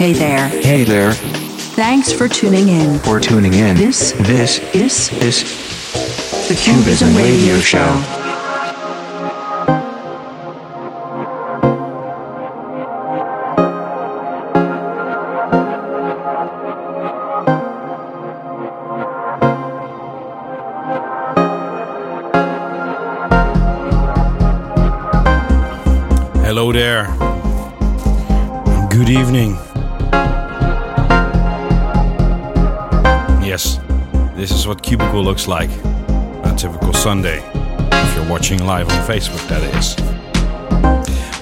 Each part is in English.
Hey there. Hey there. Thanks for tuning in. For tuning in. This this is is the Cubism Radio Show. Looks like a typical Sunday. If you're watching live on Facebook, that is.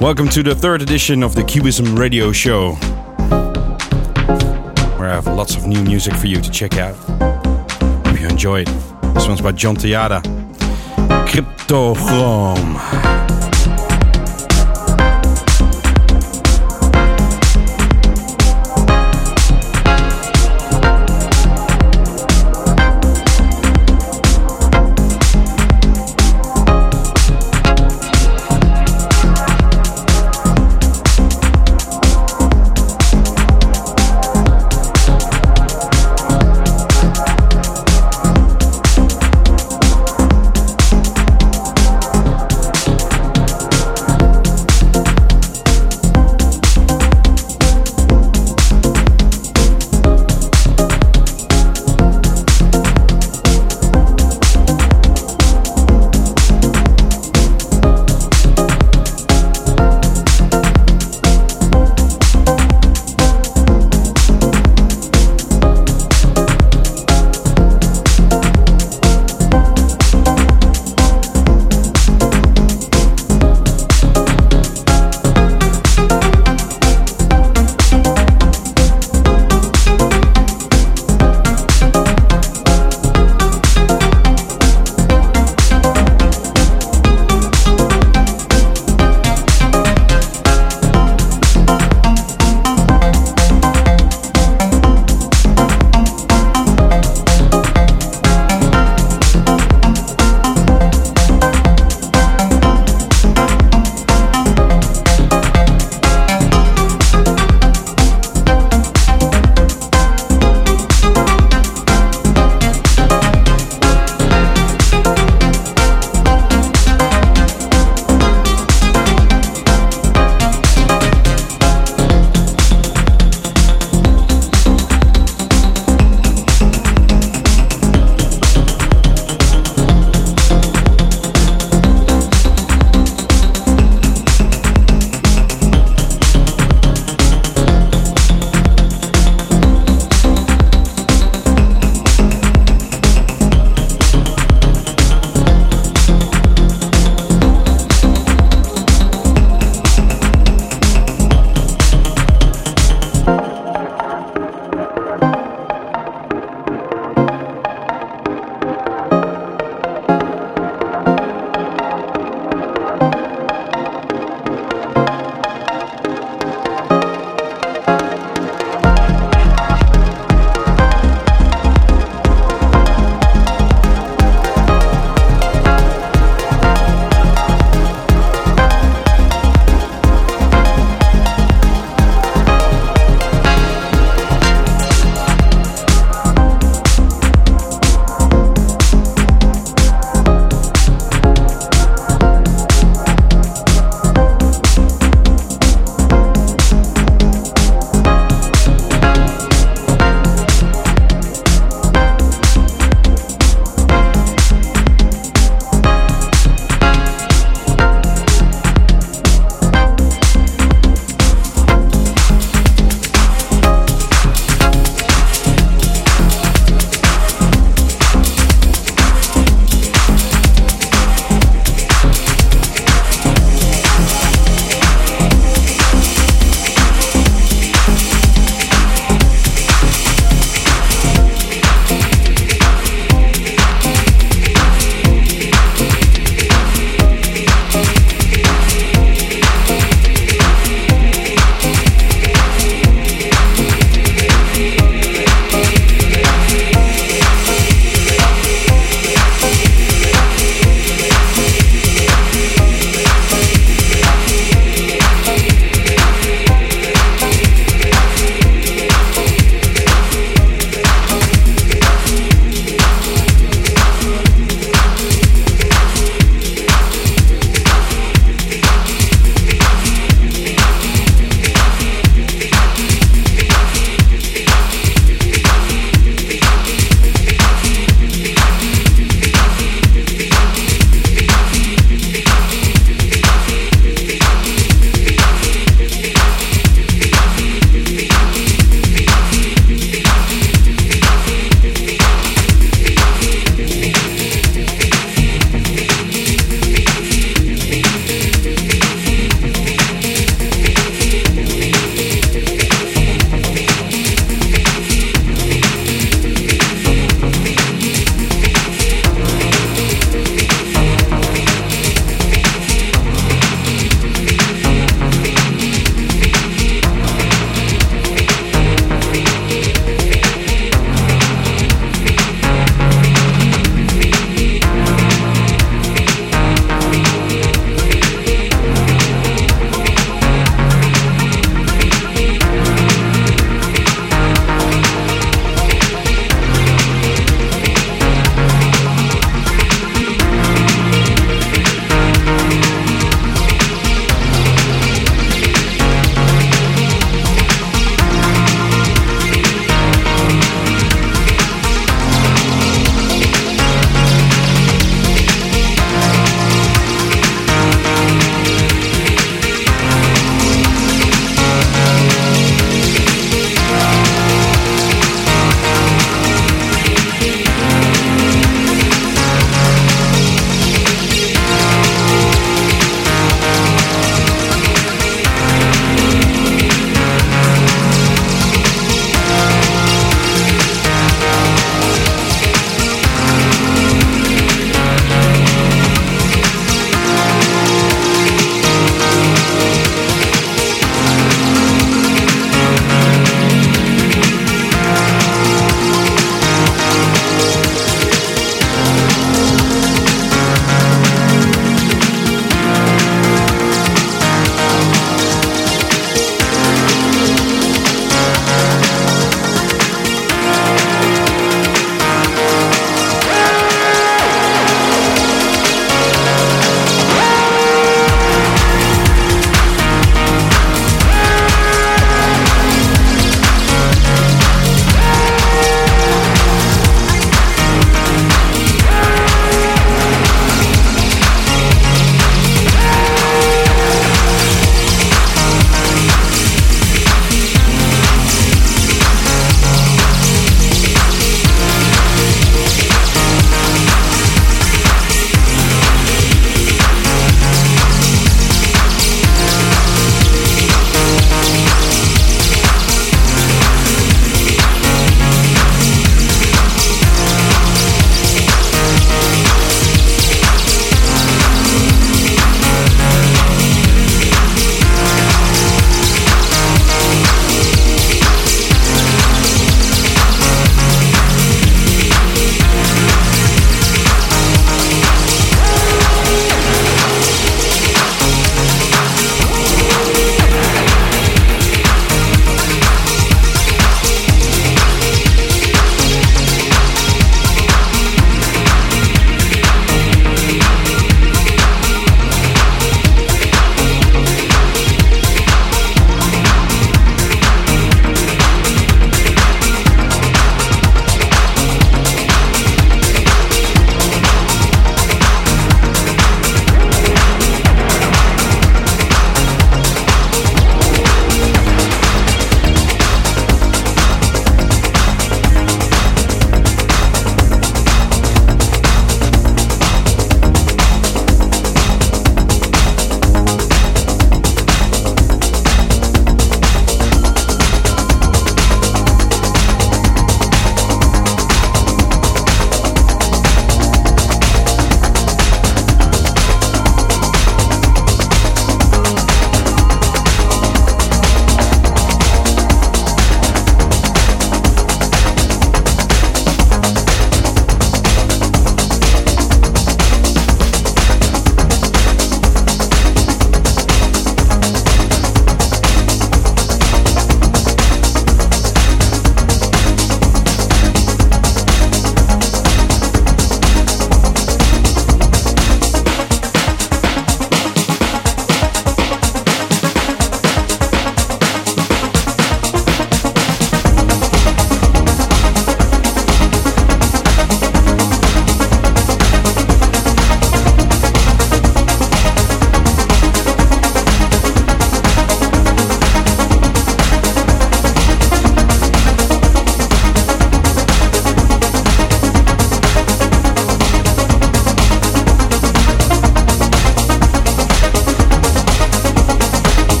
Welcome to the third edition of the Cubism Radio Show, where I have lots of new music for you to check out. Hope you enjoy it. This one's by John Tejada. Cryptogram.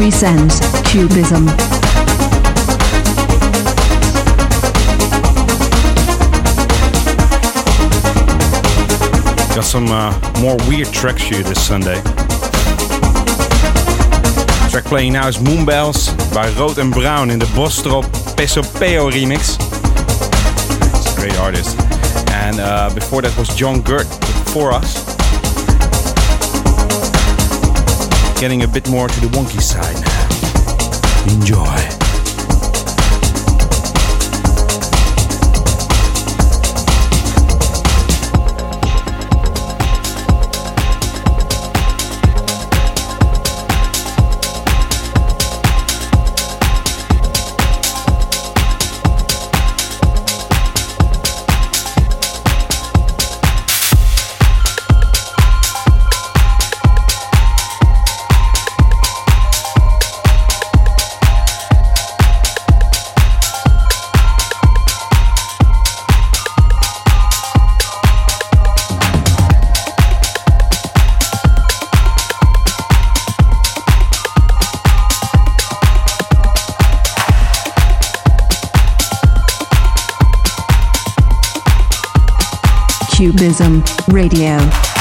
Presents Cubism. Got some uh, more weird tracks you this Sunday. track playing now is Moonbells by Rood and Brown in the Bostrop Peso Peo remix. It's a great artist. And uh, before that was John Gurt for us. Getting a bit more to the wonky side. Enjoy. Cubism Radio.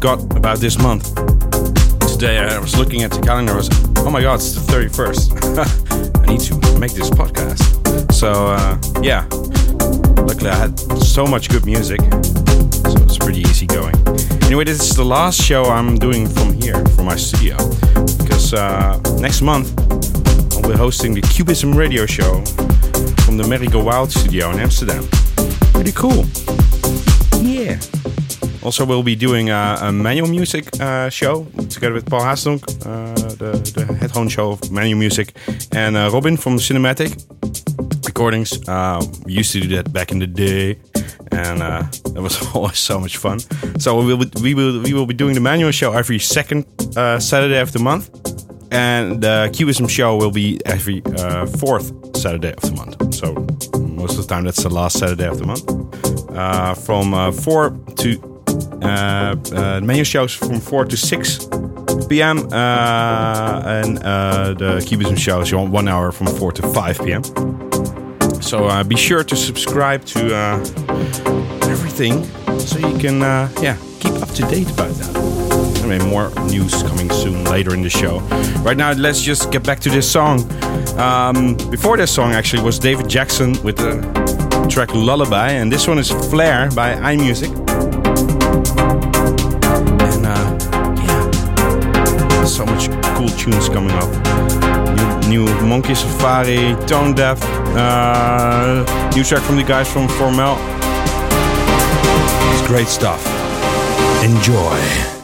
Forgot about this month. Today I was looking at the calendar. I was, oh my god, it's the 31st. I need to make this podcast. So uh, yeah, luckily I had so much good music, so it's pretty easy going. Anyway, this is the last show I'm doing from here, from my studio, because uh, next month I'll be hosting the Cubism Radio Show from the Merry Go Wild studio in Amsterdam. Pretty cool. Yeah. Also, we'll be doing a, a manual music uh, show together with Paul Hazendonk, uh, the, the head show of manual music, and uh, Robin from Cinematic Recordings. Uh, we used to do that back in the day, and uh, it was always so much fun. So we will we will we will be doing the manual show every second uh, Saturday of the month, and the Cubism show will be every fourth Saturday of the month. So most of the time, that's the last Saturday of the month. Uh, from uh, 4 to uh, uh, menu shows from 4 to 6 p.m. Uh, and the Cubism shows one hour from 4 to 5 p.m. So be sure to subscribe to everything so you can yeah keep up to date about that. I mean, more news coming soon later in the show. Right now, let's just get back to this song. Um, before this song, actually, was David Jackson with the track Lullaby, and this one is Flare by iMusic. So much cool tunes coming up. New, new Monkey Safari, Tone Depth, uh, new track from the guys from Formel. It's great stuff. Enjoy.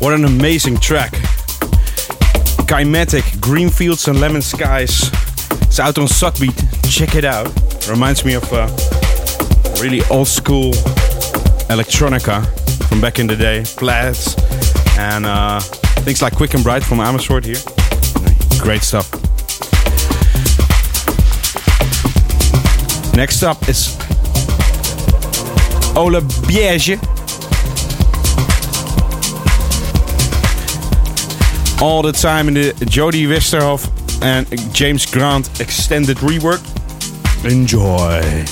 What an amazing track. Kymatic, Greenfields and Lemon Skies. It's out on Suckbeat. Check it out. Reminds me of uh, really old school electronica from back in the day. Plaids and uh, things like Quick and Bright from Amersfoort here. Great stuff. Next up is Ola Biege. All the time in the Jody Westerhoff and James Grant extended rework. Enjoy.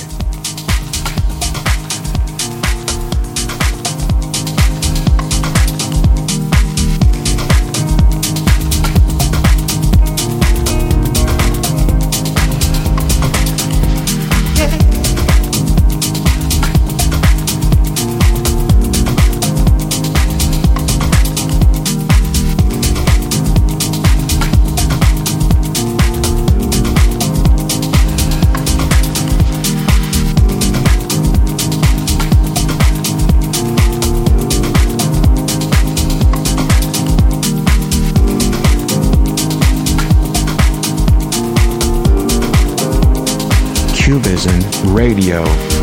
Radio.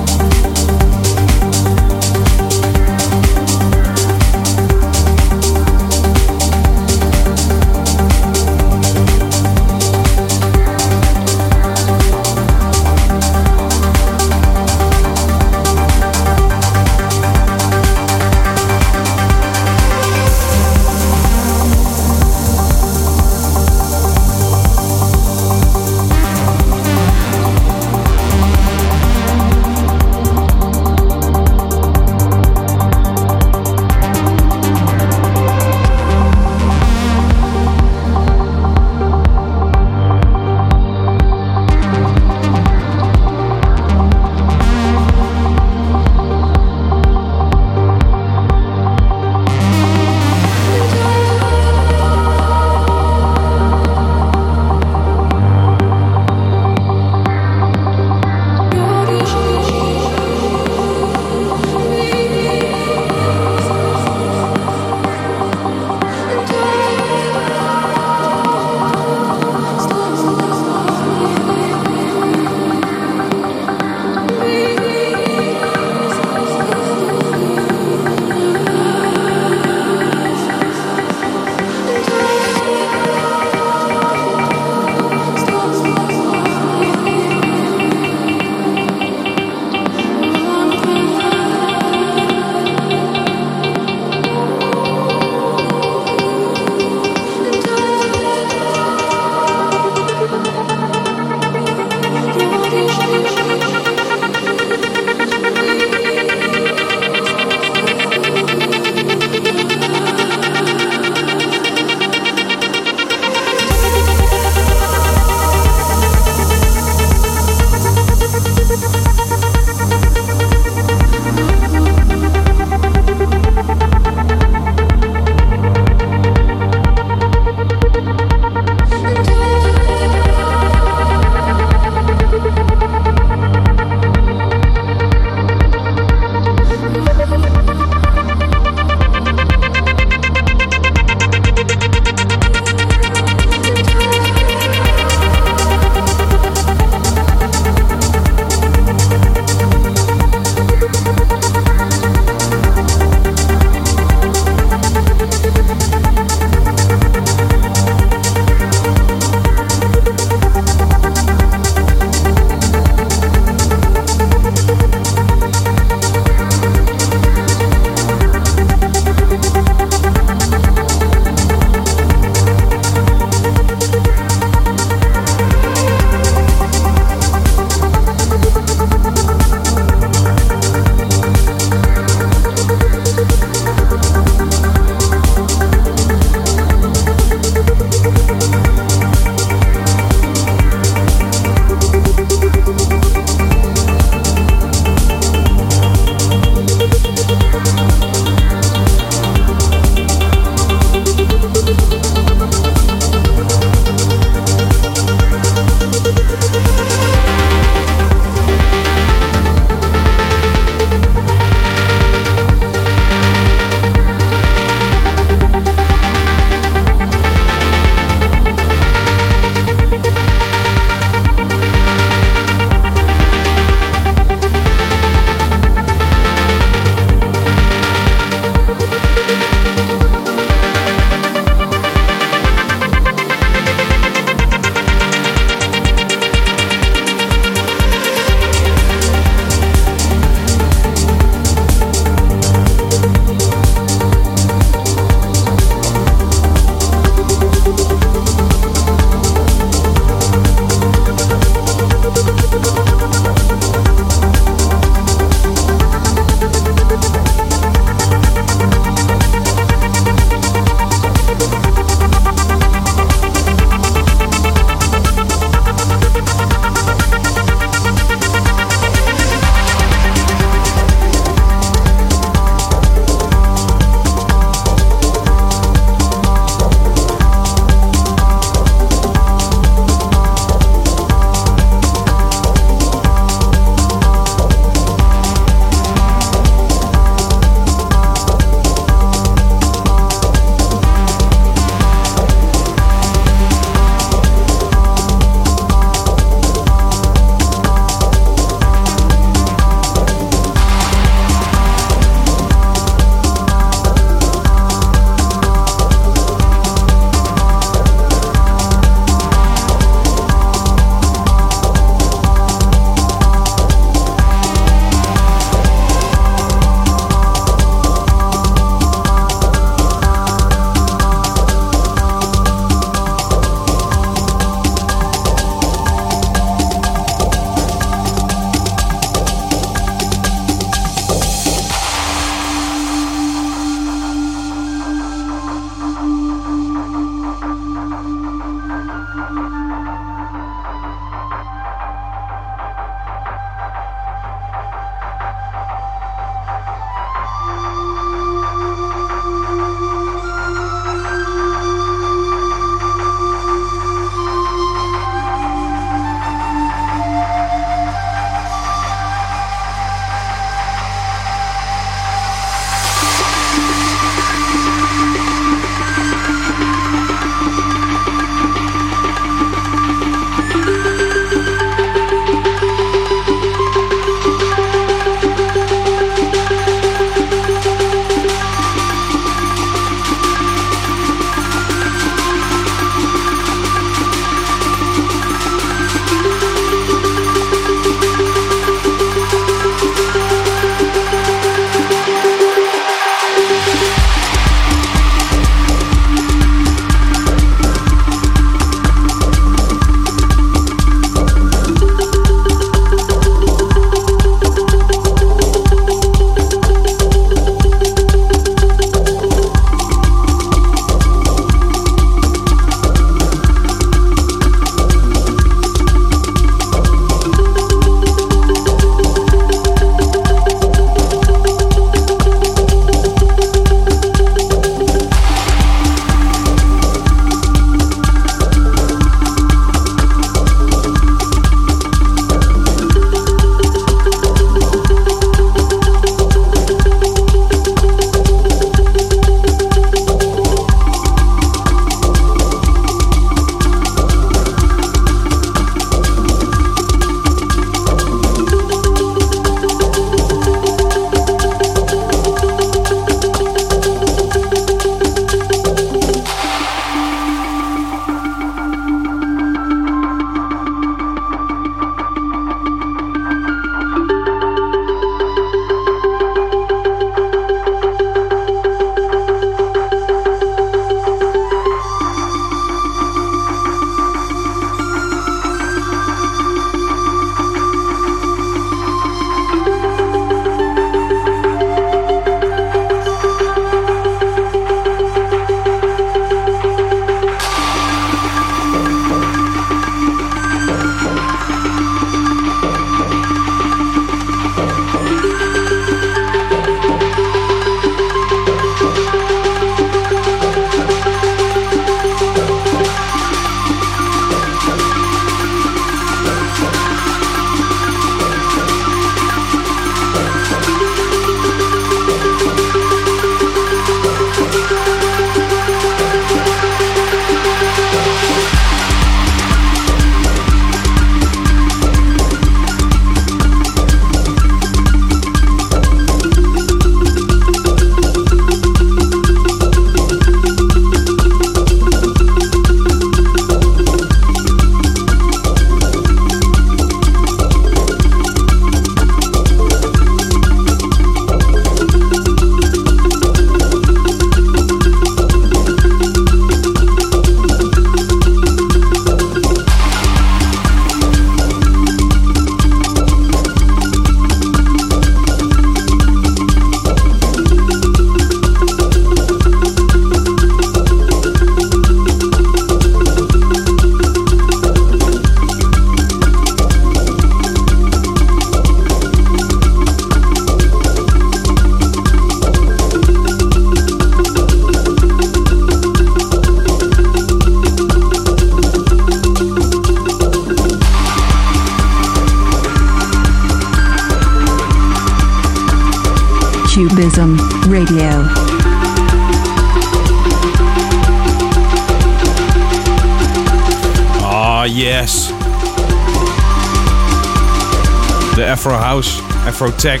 Afro House, Afro Tech.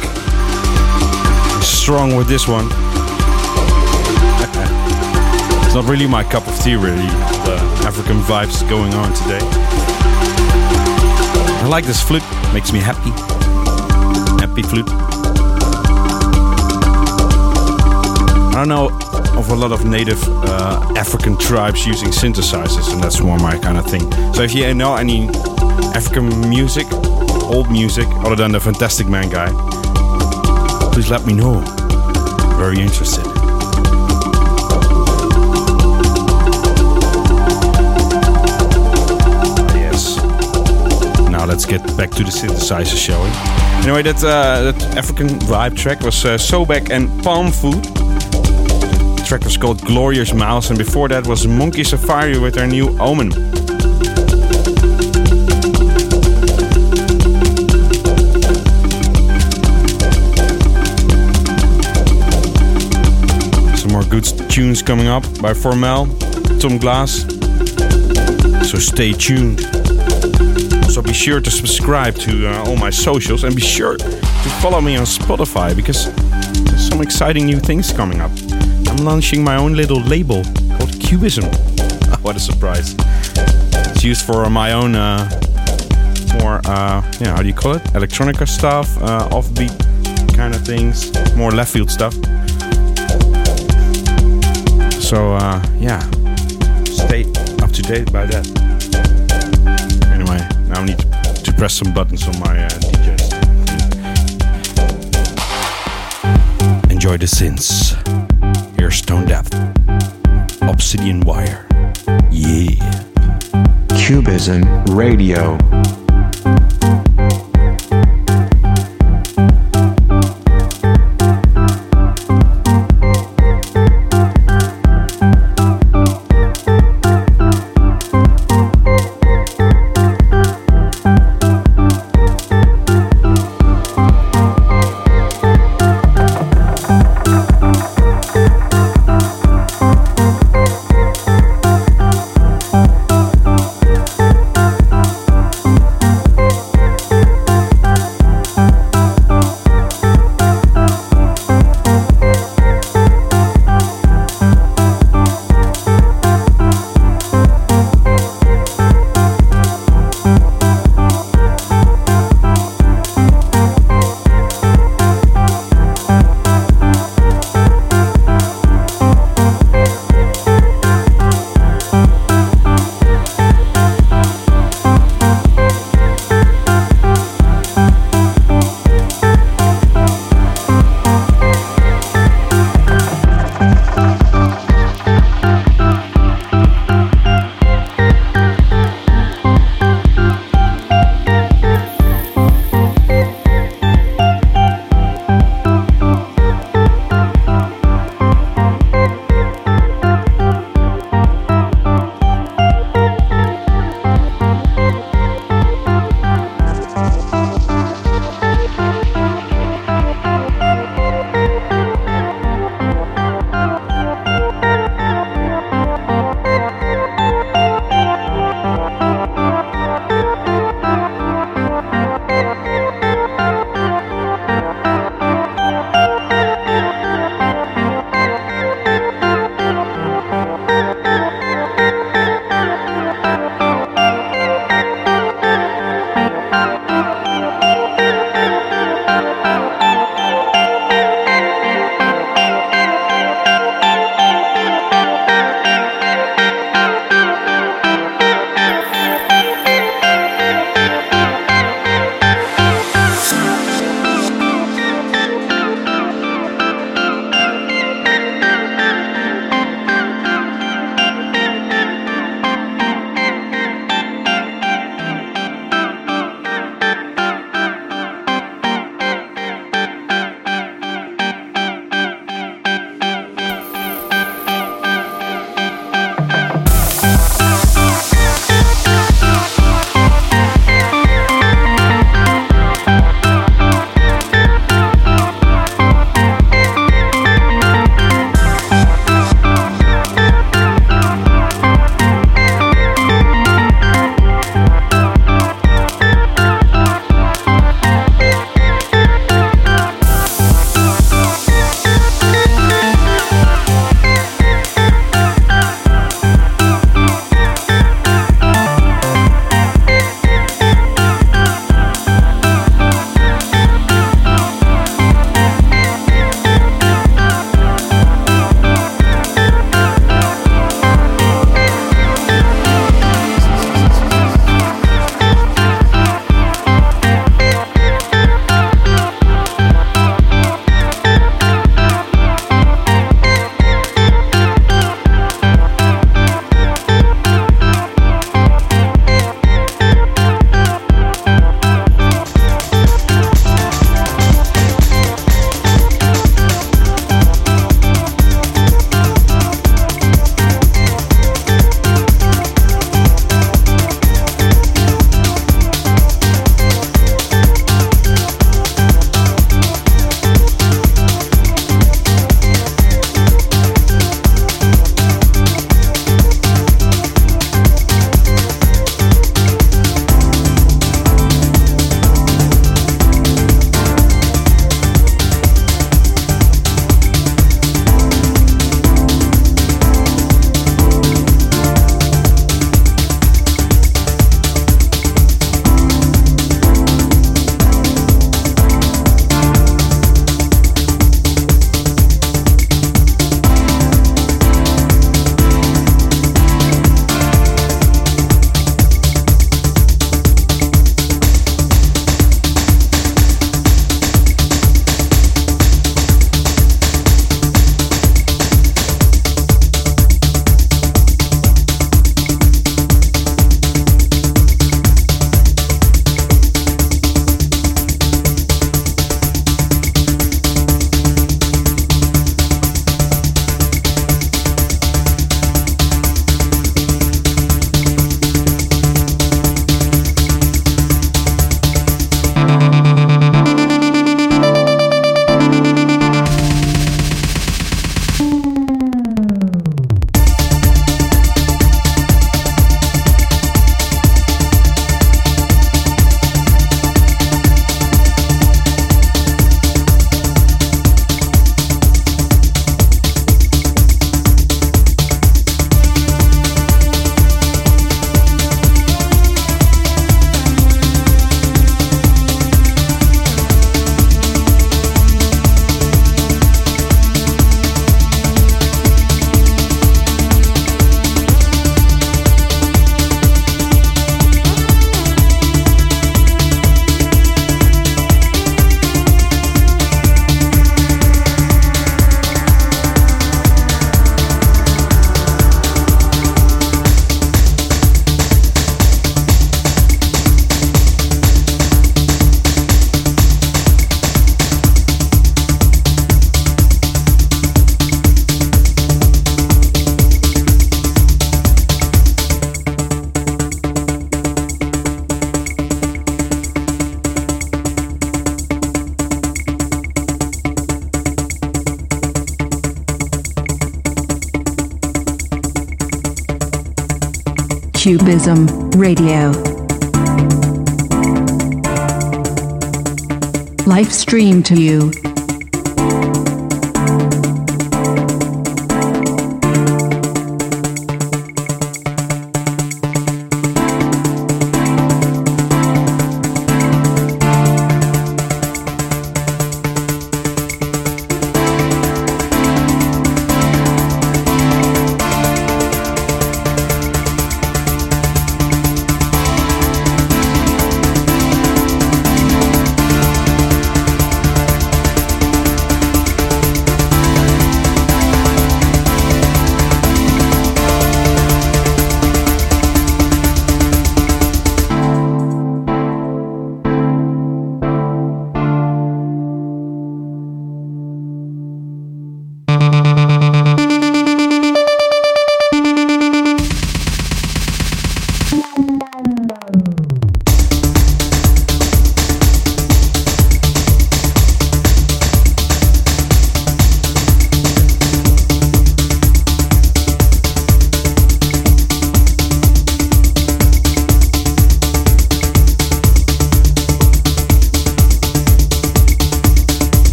Strong with this one. it's not really my cup of tea, really. The African vibes going on today. I like this flute, makes me happy. Happy flute. I don't know of a lot of native uh, African tribes using synthesizers, and that's more my kind of thing. So if you know any African music, old music, other than the Fantastic Man guy, please let me know. Very interested. Yes. Now let's get back to the synthesizer, shall we? Anyway, that, uh, that African vibe track was uh, Sobek and Palm Food. The track was called Glorious Mouse, and before that was Monkey Safari with their new Omen. Good tunes coming up by Formel, Tom Glass. So stay tuned. So be sure to subscribe to uh, all my socials and be sure to follow me on Spotify because there's some exciting new things coming up. I'm launching my own little label called Cubism. what a surprise! It's used for my own uh, more, uh, yeah, how do you call it? Electronica stuff, uh, offbeat kind of things, more left field stuff. So, uh, yeah, stay up to date by that. Anyway, now I need to, press some buttons on my uh, DJs. Enjoy the synths. Here's Tone Depth. Obsidian Wire. Yeah. Cubism Radio. Cubism Radio. Live stream to you.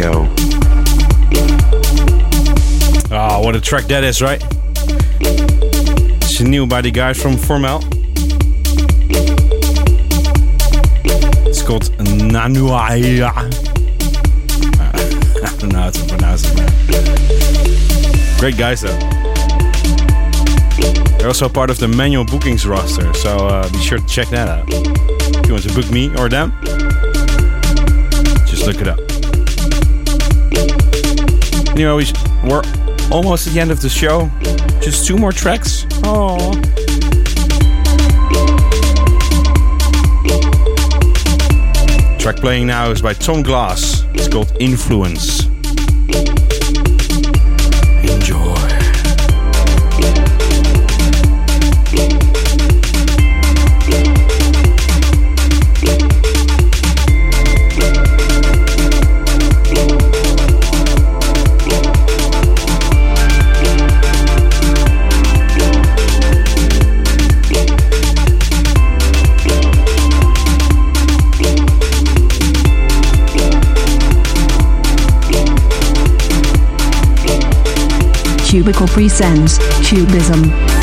Radio. Oh, what a track that is, right? It's new by the guys from Formel. It's called Nanuaya. I don't know how to pronounce it, man. Great guys, though. They're also part of the manual bookings roster, so uh, be sure to check that out. If you want to book me or them, just look it up. You know, we- we're almost at the end of the show. Just two more tracks. Oh. Track playing now is by Tom Glass. It's called Influence. Cubicle presents Cubism.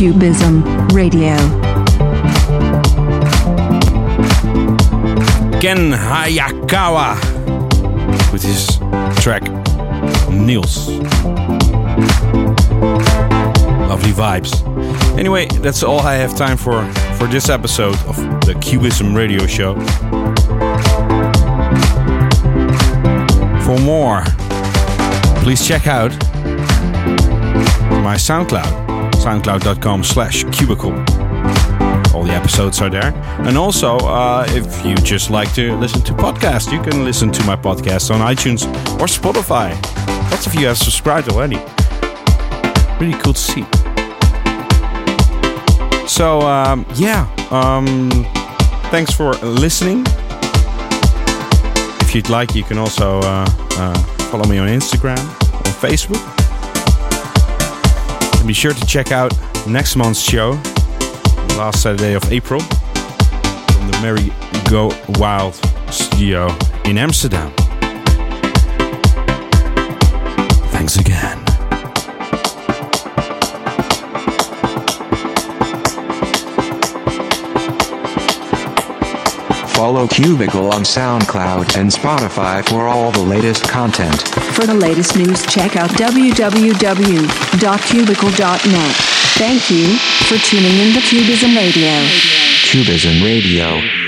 Cubism Radio. Ken Hayakawa with his track Niels. Lovely vibes. Anyway, that's all I have time for for this episode of the Cubism Radio Show. For more, please check out my SoundCloud, soundcloud.com slash cubicle. All the episodes are there. And also, uh, if you just like to listen to podcasts, you can listen to my podcast on iTunes or Spotify. Lots of you have subscribed already. Really cool to see. So, um, yeah, um, thanks for listening. If you'd like, you can also uh, uh, follow me on Instagram or Facebook. And be sure to check out next month's show, last Saturday of April, from the Mary Go Wild studio in Amsterdam. Thanks again. Follow Cubicle on SoundCloud and Spotify for all the latest content. For the latest news, check out www.cubicle.net. Thank you for tuning in to Cubism Radio. Cubism Radio.